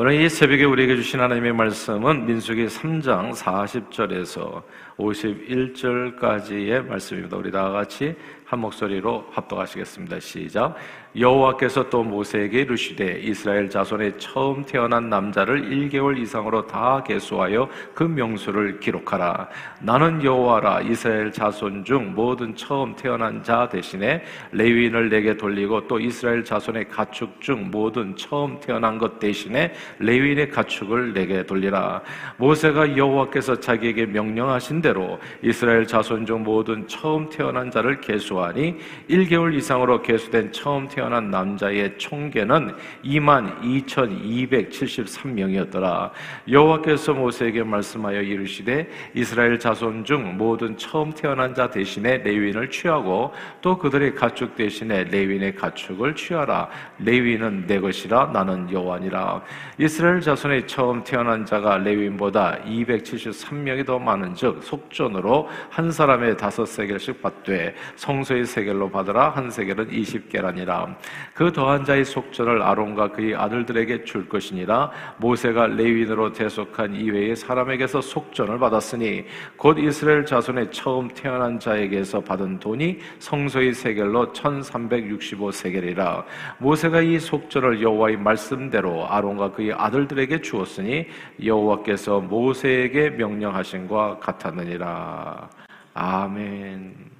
오늘 이 새벽에 우리에게 주신 하나님의 말씀은 민수기 3장 40절에서 51절까지의 말씀입니다. 우리 다 같이 한 목소리로 합독하시겠습니다. 시작. 여호와께서 또 모세에게 이르시되 이스라엘 자손의 처음 태어난 남자를 1개월 이상으로 다 계수하여 그 명수를 기록하라. 나는 여호와라 이스라엘 자손 중 모든 처음 태어난 자 대신에 레위인을 내게 돌리고 또 이스라엘 자손의 가축 중 모든 처음 태어난 것 대신에 레위인의 가축을 내게 돌리라. 모세가 여호와께서 자기에게 명령하신 대로 이스라엘 자손 중 모든 처음 태어난 자를 계수 하니 1개월 이상으로 계수된 처음 태어난 남자의 총계는 2만 2,273명이었더라. 여호와께서 모세에게 말씀하여 이르시되 이스라엘 자손 중 모든 처음 태어난 자 대신에 레위인을 취하고 또 그들의 가축 대신에 레위인의 가축을 취하라. 레위인은 내 것이라 나는 여호와니라. 이스라엘 자손의 처음 태어난 자가 레위인보다 273명이 더 많은즉 속전으로 한 사람의 다섯 세겔씩 받되 성소 의 세겔로 받으라 한 세겔은 20개라니라. 그 더한 자의 속전을 아론과 그의 아들들에게 줄 것이니라 모세가 레위인으로 대속한 이외의 사람에게서 속전을 받았으니 곧 이스라엘 자손의 처음 태어난 자에게서 받은 돈이 성소의 세겔로 1365 세겔이라 모세가 이 속전을 여호와의 말씀대로 아론과 그의 아들들에게 주었으니 여호와께서 모세에게 명령하신 것 같았느니라 아멘.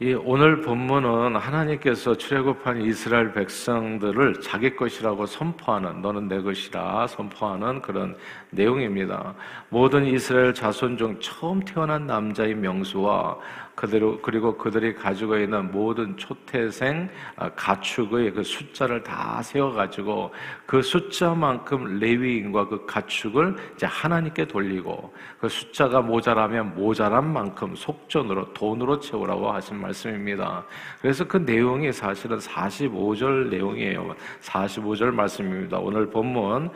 이 오늘 본문은 하나님께서 출애굽한 이스라엘 백성들을 자기 것이라고 선포하는 너는 내 것이라 선포하는 그런 내용입니다. 모든 이스라엘 자손 중 처음 태어난 남자의 명수와 그대로 그리고 그들이 가지고 있는 모든 초태생 아, 가축의 그 숫자를 다 세워 가지고 그 숫자만큼 레위인과 그 가축을 이제 하나님께 돌리고 그 숫자가 모자라면 모자란 만큼 속전으로 돈으로 채우라고 하신 말씀입니다. 그래서 그 내용이 사실은 45절 내용이에요. 45절 말씀입니다. 오늘 본문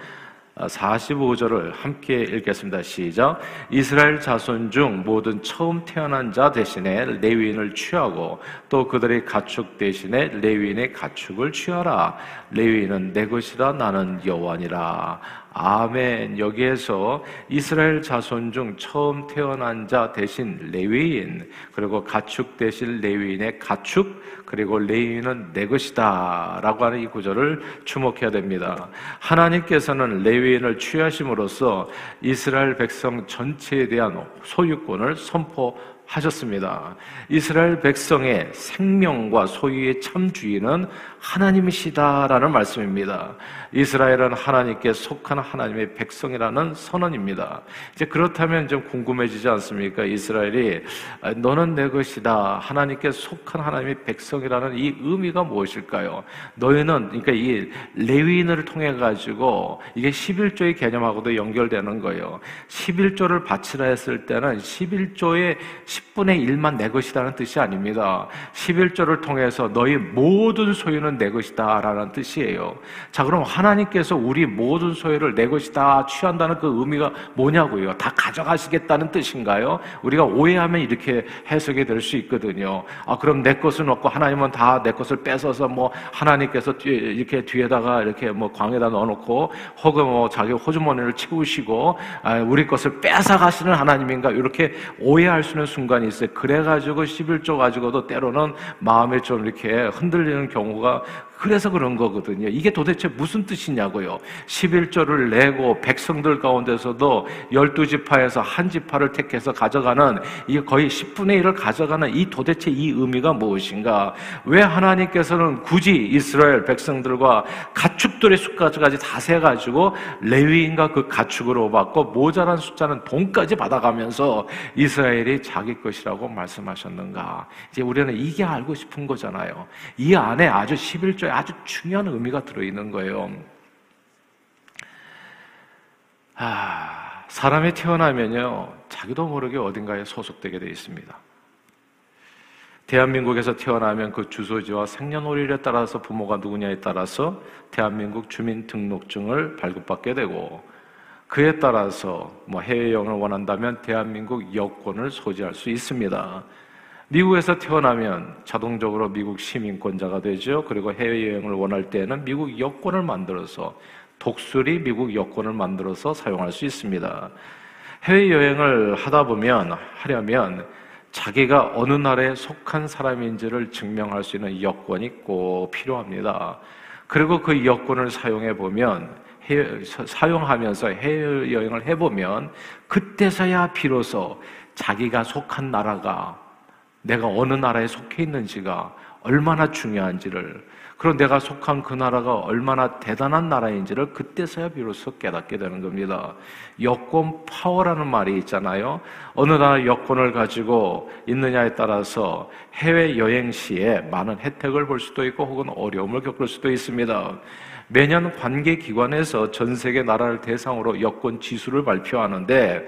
45절을 함께 읽겠습니다. 시작. 이스라엘 자손 중 모든 처음 태어난 자 대신에 레위인을 취하고 또 그들의 가축 대신에 레위인의 가축을 취하라. 레위인은 내 것이라 나는 여호와니라. 아멘. 여기에서 이스라엘 자손 중 처음 태어난 자 대신 레위인, 그리고 가축 대신 레위인의 가축, 그리고 레위인은 내 것이다. 라고 하는 이 구절을 주목해야 됩니다. 하나님께서는 레위인을 취하심으로써 이스라엘 백성 전체에 대한 소유권을 선포 하셨습니다. 이스라엘 백성의 생명과 소유의 참 주인은 하나님이시다라는 말씀입니다. 이스라엘은 하나님께 속한 하나님의 백성이라는 선언입니다. 이제 그렇다면 좀 궁금해지지 않습니까? 이스라엘이 너는 내 것이다. 하나님께 속한 하나님의 백성이라는 이 의미가 무엇일까요? 너희는 그러니까 이 레위인을 통해 가지고 이게 11조의 개념하고도 연결되는 거예요. 11조를 바치라 했을 때는 11조의 10분의 1만 내 것이라는 뜻이 아닙니다. 11조를 통해서 너희 모든 소유는 내 것이다 라는 뜻이에요. 자, 그럼 하나님께서 우리 모든 소유를 내 것이다 취한다는 그 의미가 뭐냐고요? 다 가져가시겠다는 뜻인가요? 우리가 오해하면 이렇게 해석이 될 수 있거든요. 아, 그럼 내 것은 없고 하나님은 다 내 것을 뺏어서 뭐 하나님께서 이렇게 뒤에다가 이렇게 뭐 광에다 넣어놓고 혹은 뭐 자기 호주머니를 채우시고 아, 우리 것을 뺏어 가시는 하나님인가 이렇게 오해할 수 있는 순간 이 있어요. 그래가지고 11조 가지고도 때로는 마음에 좀 이렇게 흔들리는 경우가 그래서 그런 거거든요. 이게 도대체 무슨 뜻이냐고요. 11조를 내고 백성들 가운데서도 12지파에서 한 지파를 택해서 가져가는 이 거의 10분의 1을 가져가는 이 도대체 이 의미가 무엇인가? 왜 하나님께서는 굳이 이스라엘 백성들과 가축들의 숫까지 다 세가지고 레위인과 그 가축으로 받고 모자란 숫자는 돈까지 받아가면서 이스라엘이 자기 것이라고 말씀하셨는가? 이제 우리는 이게 알고 싶은 거잖아요. 이 안에 아주 11조에 아주 중요한 의미가 들어있는 거예요. 아, 사람이 태어나면요, 자기도 모르게 어딘가에 소속되게 되어 있습니다. 대한민국에서 태어나면 그 주소지와 생년월일에 따라서 부모가 누구냐에 따라서 대한민국 주민등록증을 발급받게 되고 그에 따라서 뭐 해외여행을 원한다면 대한민국 여권을 소지할 수 있습니다. 미국에서 태어나면 자동적으로 미국 시민권자가 되죠. 그리고 해외여행을 원할 때는 미국 여권을 만들어서 독수리 미국 여권을 만들어서 사용할 수 있습니다. 해외여행을 하다 보면 하려면 자기가 어느 나라에 속한 사람인지를 증명할 수 있는 여권이 꼭 필요합니다. 그리고 그 여권을 사용해 보면 사용하면서 해외여행을 해보면 그때서야 비로소 자기가 속한 나라가 내가 어느 나라에 속해 있는지가 얼마나 중요한지를 그리고 내가 속한 그 나라가 얼마나 대단한 나라인지를 그때서야 비로소 깨닫게 되는 겁니다. 여권 파워라는 말이 있잖아요. 어느 나라 여권을 가지고 있느냐에 따라서 해외 여행 시에 많은 혜택을 볼 수도 있고 혹은 어려움을 겪을 수도 있습니다. 매년 관계기관에서 전 세계 나라를 대상으로 여권 지수를 발표하는데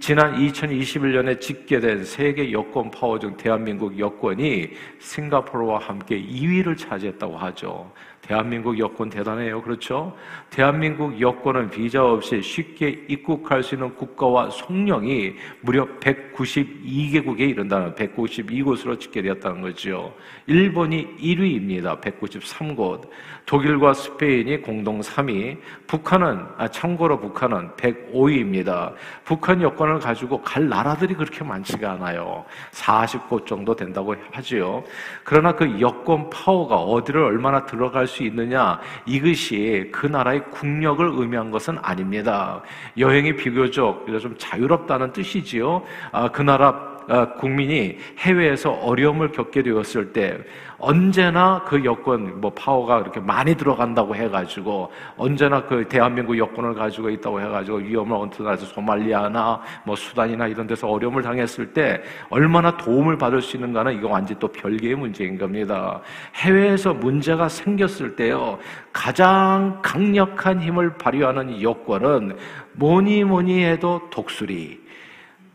지난 2021년에 집계된 세계 여권 파워 중 대한민국 여권이 싱가포르와 함께 2위를 차지했다고 하죠. 대한민국 여권 대단해요. 그렇죠? 대한민국 여권은 비자 없이 쉽게 입국할 수 있는 국가와 속령이 무려 192개국에 이른다는 192곳으로 집계되었다는 거죠. 일본이 1위입니다. 193곳. 독일과 스페인이 공동 3위. 북한은 아, 참고로 북한은 105위입니다. 북한 여권을 가지고 갈 나라들이 그렇게 많지가 않아요. 40곳 정도 된다고 하지요. 그러나 그 여권 파워가 어디를 얼마나 들어갈 수 있느냐 이것이 그 나라의 국력을 의미한 것은 아닙니다. 여행이 비교적 좀 자유롭다는 뜻이지요. 아, 그 나라 아, 국민이 해외에서 어려움을 겪게 되었을 때 언제나 그 여권 뭐 파워가 그렇게 많이 들어간다고 해가지고 언제나 그 대한민국 여권을 가지고 있다고 해가지고 위험을 언뜻나서 소말리아나 뭐 수단이나 이런 데서 어려움을 당했을 때 얼마나 도움을 받을 수 있는가는 이거 완전 또 별개의 문제인 겁니다. 해외에서 문제가 생겼을 때요 가장 강력한 힘을 발휘하는 여권은 뭐니 뭐니 해도 독수리.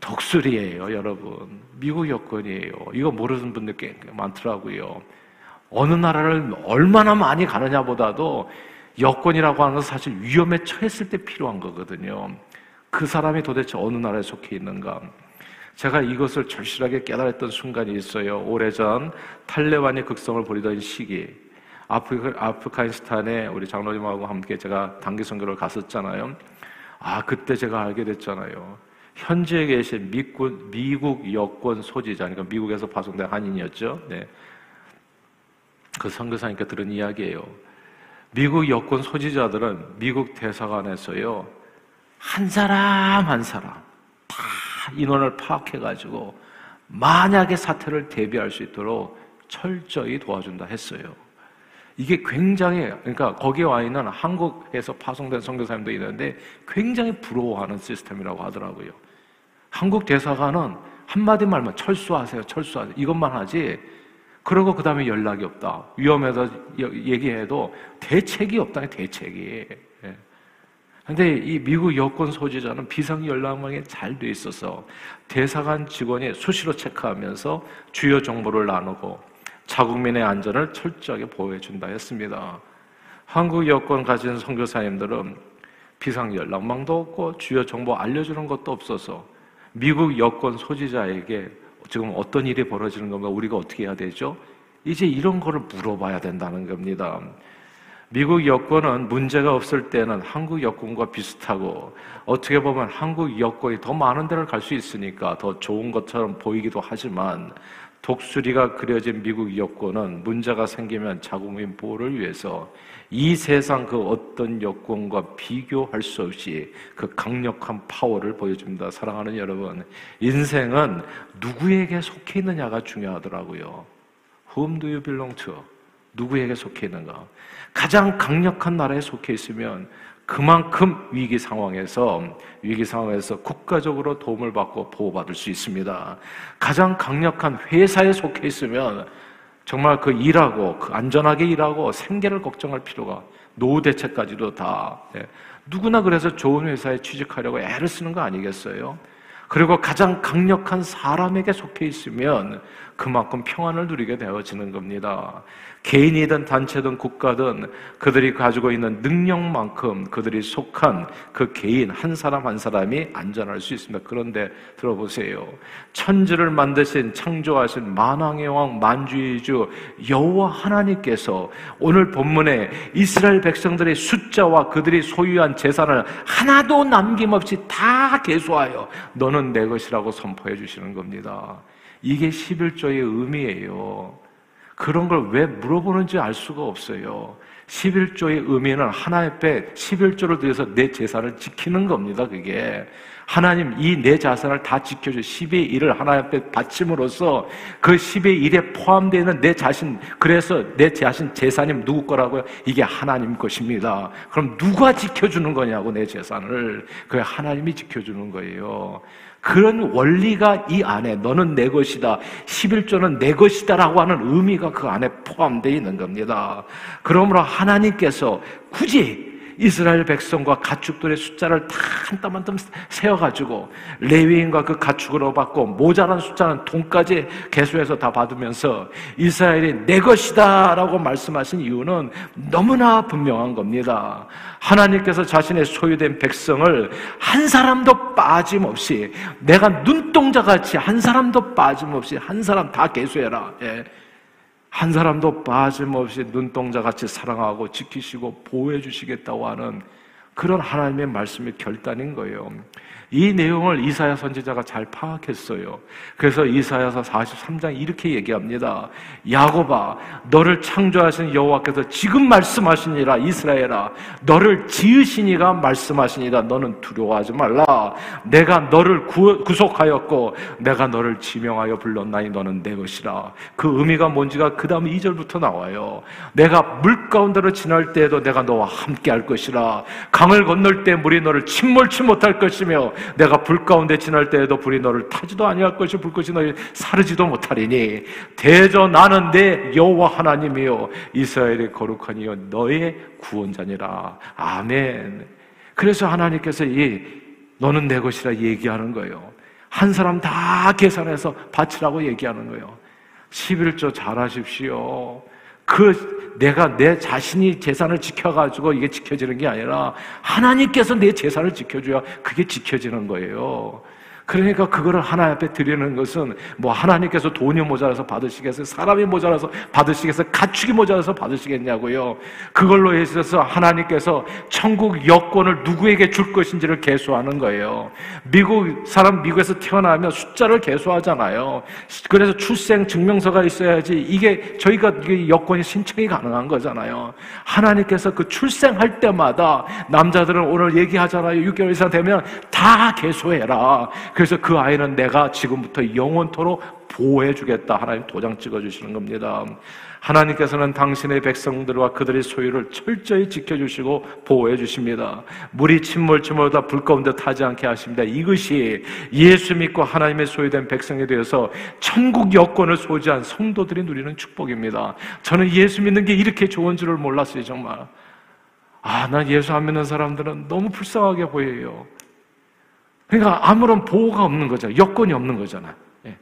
독수리예요, 여러분. 미국 여권이에요. 이거 모르는 분들 꽤 많더라고요. 어느 나라를 얼마나 많이 가느냐 보다도 여권이라고 하는 것은 사실 위험에 처했을 때 필요한 거거든요. 그 사람이 도대체 어느 나라에 속해 있는가. 제가 이것을 절실하게 깨달았던 순간이 있어요. 오래전 탈레반이 극성을 부리던 시기. 아프리, 아프가니스탄에 우리 장로님하고 함께 제가 단기 선교를 갔었잖아요. 아, 그때 제가 알게 됐잖아요. 현지에 계신 미국, 미국 여권 소지자, 그러니까 미국에서 파송된 한인이었죠. 네. 그 선교사님께 들은 이야기예요. 미국 여권 소지자들은 미국 대사관에서요, 한 사람 한 사람 다 인원을 파악해가지고 만약의 사태를 대비할 수 있도록 철저히 도와준다 했어요. 이게 굉장히 그러니까 거기에 와 있는 한국에서 파송된 선교사님도 있는데 굉장히 부러워하는 시스템이라고 하더라고요. 한국 대사관은 한마디 말만 철수하세요, 철수하세요. 이것만 하지. 그러고 그 다음에 연락이 없다. 위험해서 얘기해도 대책이 없다, 대책이. 예. 근데 이 미국 여권 소지자는 비상 연락망이 잘돼 있어서 대사관 직원이 수시로 체크하면서 주요 정보를 나누고 자국민의 안전을 철저하게 보호해준다 했습니다. 한국 여권 가진 선교사님들은 비상 연락망도 없고 주요 정보 알려주는 것도 없어서 미국 여권 소지자에게 지금 어떤 일이 벌어지는 건가 우리가 어떻게 해야 되죠? 이제 이런 거를 물어봐야 된다는 겁니다. 미국 여권은 문제가 없을 때는 한국 여권과 비슷하고 어떻게 보면 한국 여권이 더 많은 데를 갈 수 있으니까 더 좋은 것처럼 보이기도 하지만 독수리가 그려진 미국 여권은 문제가 생기면 자국민 보호를 위해서 이 세상 그 어떤 여권과 비교할 수 없이 그 강력한 파워를 보여줍니다. 사랑하는 여러분, 인생은 누구에게 속해 있느냐가 중요하더라고요. Whom do you belong to? 누구에게 속해 있는가? 가장 강력한 나라에 속해 있으면 그만큼 위기 상황에서 위기 상황에서 국가적으로 도움을 받고 보호받을 수 있습니다. 가장 강력한 회사에 속해 있으면 정말 그 일하고 그 안전하게 일하고 생계를 걱정할 필요가 노후 대책까지도 다 예. 누구나 그래서 좋은 회사에 취직하려고 애를 쓰는 거 아니겠어요? 그리고 가장 강력한 사람에게 속해 있으면 그만큼 평안을 누리게 되어지는 겁니다. 개인이든 단체든 국가든 그들이 가지고 있는 능력만큼 그들이 속한 그 개인 한 사람 한 사람이 안전할 수 있습니다. 그런데 들어보세요. 천지를 만드신 창조하신 만왕의 왕 만주의 주 여호와 하나님께서 오늘 본문에 이스라엘 백성들의 숫자와 그들이 소유한 재산을 하나도 남김없이 다 계수하여 너는 내 것이라고 선포해 주시는 겁니다. 이게 11조의 의미예요. 그런 걸 왜 물어보는지 알 수가 없어요. 11조의 의미는 하나의 앞에 11조를 들여서 내 재산을 지키는 겁니다, 그게. 하나님 이 내 자산을 다 지켜줘. 10의 1을 하나님 앞에 바침으로써 그 10의 1에 포함되어 있는 내 자신, 그래서 내 자신 재산이 누구 거라고요? 이게 하나님 것입니다. 그럼 누가 지켜주는 거냐고, 내 재산을. 그게 하나님이 지켜주는 거예요. 그런 원리가 이 안에 너는 내 것이다. 11조는 내 것이다라고 하는 의미가 그 안에 포함되어 있는 겁니다. 그러므로 하나님께서 굳이 이스라엘 백성과 가축들의 숫자를 다 한 땀 한 땀 세어가지고 레위인과 그 가축으로 받고 모자란 숫자는 돈까지 개수해서 다 받으면서 이스라엘이 내 것이다 라고 말씀하신 이유는 너무나 분명한 겁니다. 하나님께서 자신의 소유된 백성을 한 사람도 빠짐없이 내가 눈동자 같이 한 사람도 빠짐없이 한 사람 다 개수해라. 예. 한 사람도 빠짐없이 눈동자 같이 사랑하고 지키시고 보호해 주시겠다고 하는 그런 하나님의 말씀이 결단인 거예요. 이 내용을 이사야 선지자가 잘 파악했어요. 그래서 이사야서 43장 이렇게 얘기합니다. 야곱아, 너를 창조하신 여호와께서 지금 말씀하시니라 이스라엘아, 너를 지으시니가 말씀하시니라 너는 두려워하지 말라. 내가 너를 구, 속하였고 내가 너를 지명하여 불렀나니 너는 내 것이라. 그 의미가 뭔지가 그 다음 2절부터 나와요. 내가 물 가운데로 지날 때에도 내가 너와 함께 할 것이라. 강을 건널 때 물이 너를 침몰치 못할 것이며 내가 불 가운데 지날 때에도 불이 너를 타지도 아니할 것이 불꽃이 너를 사르지도 못하리니 대저 나는 내 여호와 하나님이요 이스라엘의 이여 너의 구원자니라 아멘. 그래서 하나님께서 이 너는 내 것이라 얘기하는 거예요. 한 사람 다 계산해서 바치라고 얘기하는 거예요. 11조 잘하십시오. 그 내가 내 자신이 재산을 지켜가지고 이게 지켜지는 게 아니라 하나님께서 내 재산을 지켜줘야 그게 지켜지는 거예요. 그러니까 그거를 하나님 앞에 드리는 것은 뭐 하나님께서 돈이 모자라서 받으시겠어요? 사람이 모자라서 받으시겠어요? 가축이 모자라서 받으시겠냐고요? 그걸로 해서 하나님께서 천국 여권을 누구에게 줄 것인지를 계수하는 거예요. 미국 사람 미국에서 태어나면 숫자를 계수하잖아요. 그래서 출생 증명서가 있어야지 이게 저희가 여권이 신청이 가능한 거잖아요. 하나님께서 그 출생할 때마다 남자들은 오늘 얘기하잖아요. 6개월 이상 되면 다 계수해라. 그래서 그 아이는 내가 지금부터 영원토록 보호해 주겠다. 하나님 도장 찍어 주시는 겁니다. 하나님께서는 당신의 백성들과 그들의 소유를 철저히 지켜주시고 보호해 주십니다. 물이 침몰침몰다 불 가운데 타지 않게 하십니다. 이것이 예수 믿고 하나님의 소유된 백성에 대해서 천국 여권을 소지한 성도들이 누리는 축복입니다. 저는 예수 믿는 게 이렇게 좋은 줄을 몰랐어요, 정말. 아, 난 예수 안 믿는 사람들은 너무 불쌍하게 보여요. 그러니까 아무런 보호가 없는 거잖아요. 여건이 없는 거잖아요. 예.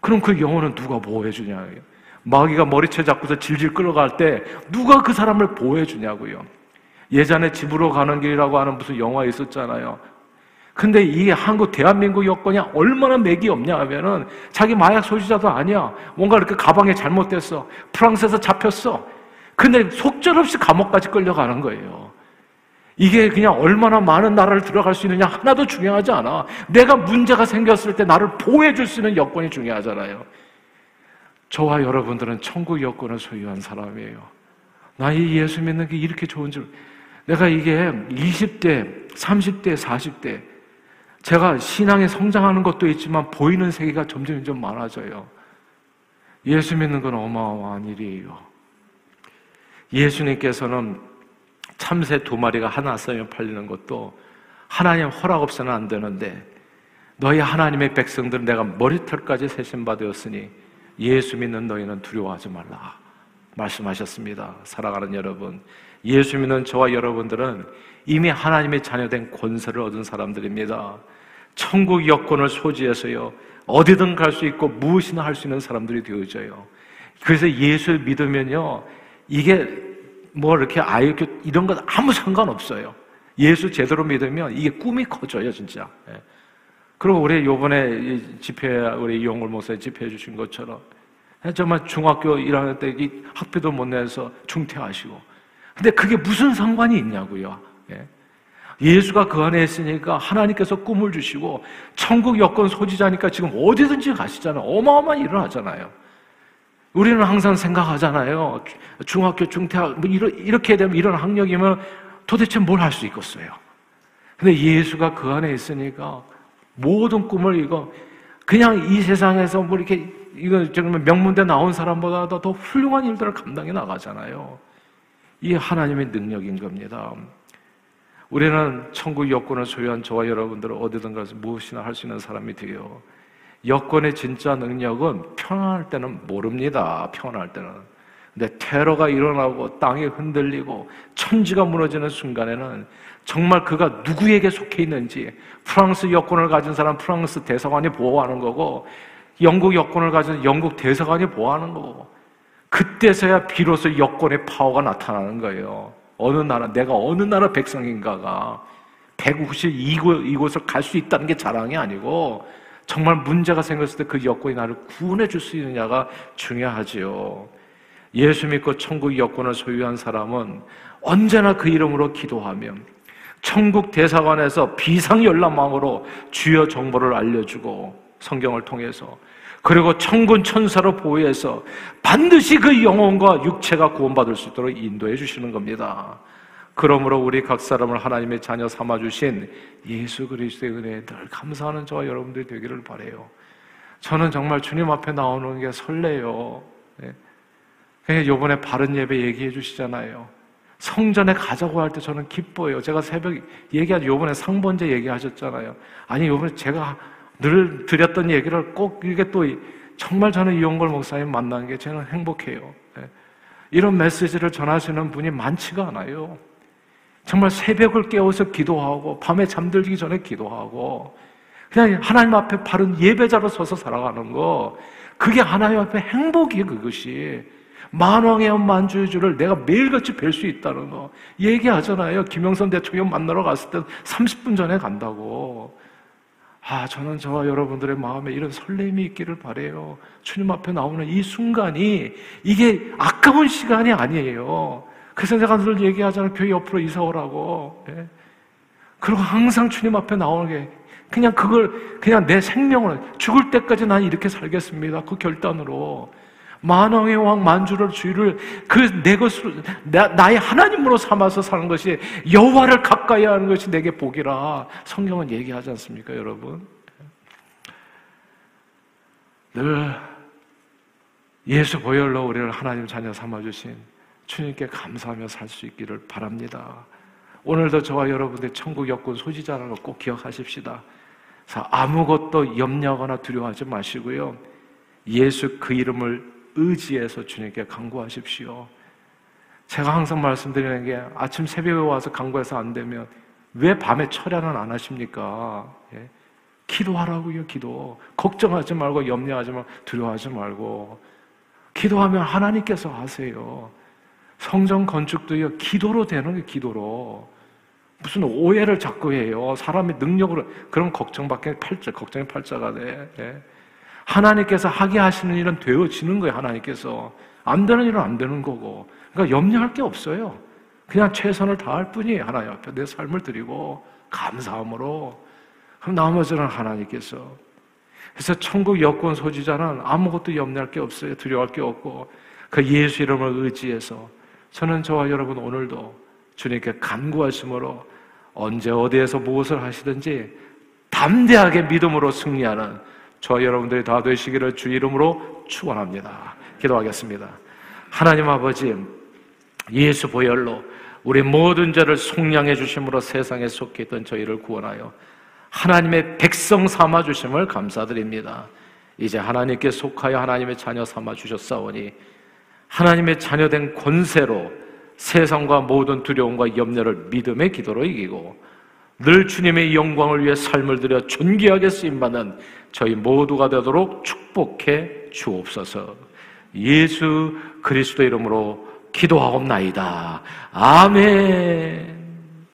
그럼 그 영혼은 누가 보호해 주냐고요. 마귀가 머리채 잡고서 질질 끌어갈 때 누가 그 사람을 보호해 주냐고요. 예전에 집으로 가는 길이라고 하는 무슨 영화 있었잖아요. 근데 이 한국 대한민국 여건이 얼마나 맥이 없냐 하면은 자기 마약 소지자도 아니야. 뭔가 이렇게 가방에 잘못됐어. 프랑스에서 잡혔어. 근데 속절없이 감옥까지 끌려가는 거예요. 이게 그냥 얼마나 많은 나라를 들어갈 수 있느냐 하나도 중요하지 않아. 내가 문제가 생겼을 때 나를 보호해 줄 수 있는 여건이 중요하잖아요. 저와 여러분들은 천국 여건을 소유한 사람이에요. 나 이 예수 믿는 게 이렇게 좋은 줄. 내가 이게 20대, 30대, 40대, 제가 신앙에 성장하는 것도 있지만 보이는 세계가 점점 점 많아져요. 예수 믿는 건 어마어마한 일이에요. 예수님께서는 참새 두 마리가 하나 쌓여 팔리는 것도 하나님 허락 없어는 안 되는데 너희 하나님의 백성들은 내가 머리털까지 세신받으었으니 예수 믿는 너희는 두려워하지 말라 말씀하셨습니다. 사랑하는 여러분, 예수 믿는 저와 여러분들은 이미 하나님의 자녀된 권세를 얻은 사람들입니다. 천국 여권을 소지해서요 어디든 갈 수 있고 무엇이나 할 수 있는 사람들이 되어져요. 그래서 예수를 믿으면요, 이게 뭐 이렇게 아이 이런 건 아무 상관없어요. 예수 제대로 믿으면 이게 꿈이 커져요, 진짜. 예. 그리고 우리 요번에 집회, 우리 이용걸 목사 집회해 주신 것처럼 예, 정말 중학교 1학년 때 학비도 못 내서 중퇴하시고. 근데 그게 무슨 상관이 있냐고요. 예. 예수가 그 안에 있으니까 하나님께서 꿈을 주시고 천국 여권 소지자니까 지금 어디든지 가시잖아요. 어마어마한 일을 하잖아요. 우리는 항상 생각하잖아요. 중학교 중퇴학 뭐 이렇게 되면 이런 학력이면 도대체 뭘 할 수 있겠어요? 근데 예수가 그 안에 있으니까 모든 꿈을 이거 그냥 이 세상에서 뭐 이렇게 이거 정말 명문대 나온 사람보다도 더 훌륭한 일들을 감당해 나가잖아요. 이게 하나님의 능력인 겁니다. 우리는 천국 여권을 소유한 저와 여러분들은 어디든 가서 무엇이나 할 수 있는 사람이 되요. 여권의 진짜 능력은 편안할 때는 모릅니다. 편안할 때는. 근데 테러가 일어나고 땅이 흔들리고 천지가 무너지는 순간에는 정말 그가 누구에게 속해 있는지 프랑스 여권을 가진 사람 프랑스 대사관이 보호하는 거고 영국 여권을 가진 영국 대사관이 보호하는 거고 그때서야 비로소 여권의 파워가 나타나는 거예요. 어느 나라, 내가 어느 나라 백성인가가 192곳, 이곳을 갈 수 있다는 게 자랑이 아니고 정말 문제가 생겼을 때 그 여권이 나를 구원해 줄 수 있느냐가 중요하지요. 예수 믿고 천국 여권을 소유한 사람은 언제나 그 이름으로 기도하며 천국 대사관에서 비상연락망으로 주여 정보를 알려주고 성경을 통해서 그리고 천군 천사로 보호해서 반드시 그 영혼과 육체가 구원받을 수 있도록 인도해 주시는 겁니다. 그러므로 우리 각 사람을 하나님의 자녀 삼아 주신 예수 그리스도의 은혜에 늘 감사하는 저와 여러분들이 되기를 바래요. 저는 정말 주님 앞에 나오는 게 설레요. 네. 그냥 요번에 바른 예배 얘기해 주시잖아요. 성전에 가자고 할 때 저는 기뻐요. 제가 새벽 얘기하죠. 요번에 상번제 얘기하셨잖아요. 아니, 요번에 제가 늘 드렸던 얘기를 꼭 이게 또 정말 저는 이용걸 목사님 만난 게 저는 행복해요. 네. 이런 메시지를 전하시는 분이 많지가 않아요. 정말 새벽을 깨워서 기도하고 밤에 잠들기 전에 기도하고 그냥 하나님 앞에 바른 예배자로 서서 살아가는 거 그게 하나님 앞에 행복이에요 그것이 만왕의 만주의 를 내가 매일같이 뵐 수 있다는 거 얘기하잖아요 김영선 대통령 만나러 갔을 때 30분 전에 간다고 아, 저는 저와 여러분들의 마음에 이런 설렘이 있기를 바래요. 주님 앞에 나오는 이 순간이 이게 아까운 시간이 아니에요. 그래서 내가 늘 얘기하잖아요. 교회 옆으로 이사 오라고. 예? 그리고 항상 주님 앞에 나오는 게 그냥 그걸 그냥 내 생명을 죽을 때까지 난 이렇게 살겠습니다. 그 결단으로 만왕의 왕 만주를 주의를 그 내 것으로 나, 나의 하나님으로 삼아서 사는 것이 여호와를 가까이 하는 것이 내게 복이라 성경은 얘기하지 않습니까, 여러분? 늘 예수 보혈로 우리를 하나님 자녀 삼아 주신 주님께 감사하며 살 수 있기를 바랍니다. 오늘도 저와 여러분들 천국 여권 소지자라는 거꼭 기억하십시다. 아무것도 염려하거나 두려워하지 마시고요. 예수 그 이름을 의지해서 주님께 간구하십시오. 제가 항상 말씀드리는 게 아침 새벽에 와서 간구해서 안 되면 왜 밤에 철야는 안 하십니까? 예? 기도하라고요, 기도. 걱정하지 말고 염려하지 말고 두려워하지 말고 기도하면 하나님께서 하세요. 성전 건축도요, 기도로 되는 게 기도로. 무슨 오해를 자꾸 해요. 사람의 능력으로. 그런 걱정밖에 팔자, 걱정의 팔자가 돼. 예? 하나님께서 하게 하시는 일은 되어지는 거예요, 하나님께서. 안 되는 일은 안 되는 거고. 그러니까 염려할 게 없어요. 그냥 최선을 다할 뿐이 하나님 앞에 내 삶을 드리고 감사함으로. 그럼 나머지는 하나님께서. 그래서 천국 여권 소지자는 아무것도 염려할 게 없어요. 두려워할 게 없고 그 예수 이름을 의지해서 저는 저와 여러분 오늘도 주님께 간구하심으로 언제 어디에서 무엇을 하시든지 담대하게 믿음으로 승리하는 저 여러분들이 다 되시기를 주 이름으로 축원합니다. 기도하겠습니다. 하나님 아버지 예수 보혈로 우리 모든 죄를 속량해 주심으로 세상에 속해 있던 저희를 구원하여 하나님의 백성 삼아 주심을 감사드립니다. 이제 하나님께 속하여 하나님의 자녀 삼아 주셨사오니 하나님의 자녀된 권세로 세상과 모든 두려움과 염려를 믿음의 기도로 이기고 늘 주님의 영광을 위해 삶을 들여 존귀하게 쓰임받는 저희 모두가 되도록 축복해 주옵소서. 예수 그리스도 이름으로 기도하옵나이다. 아멘.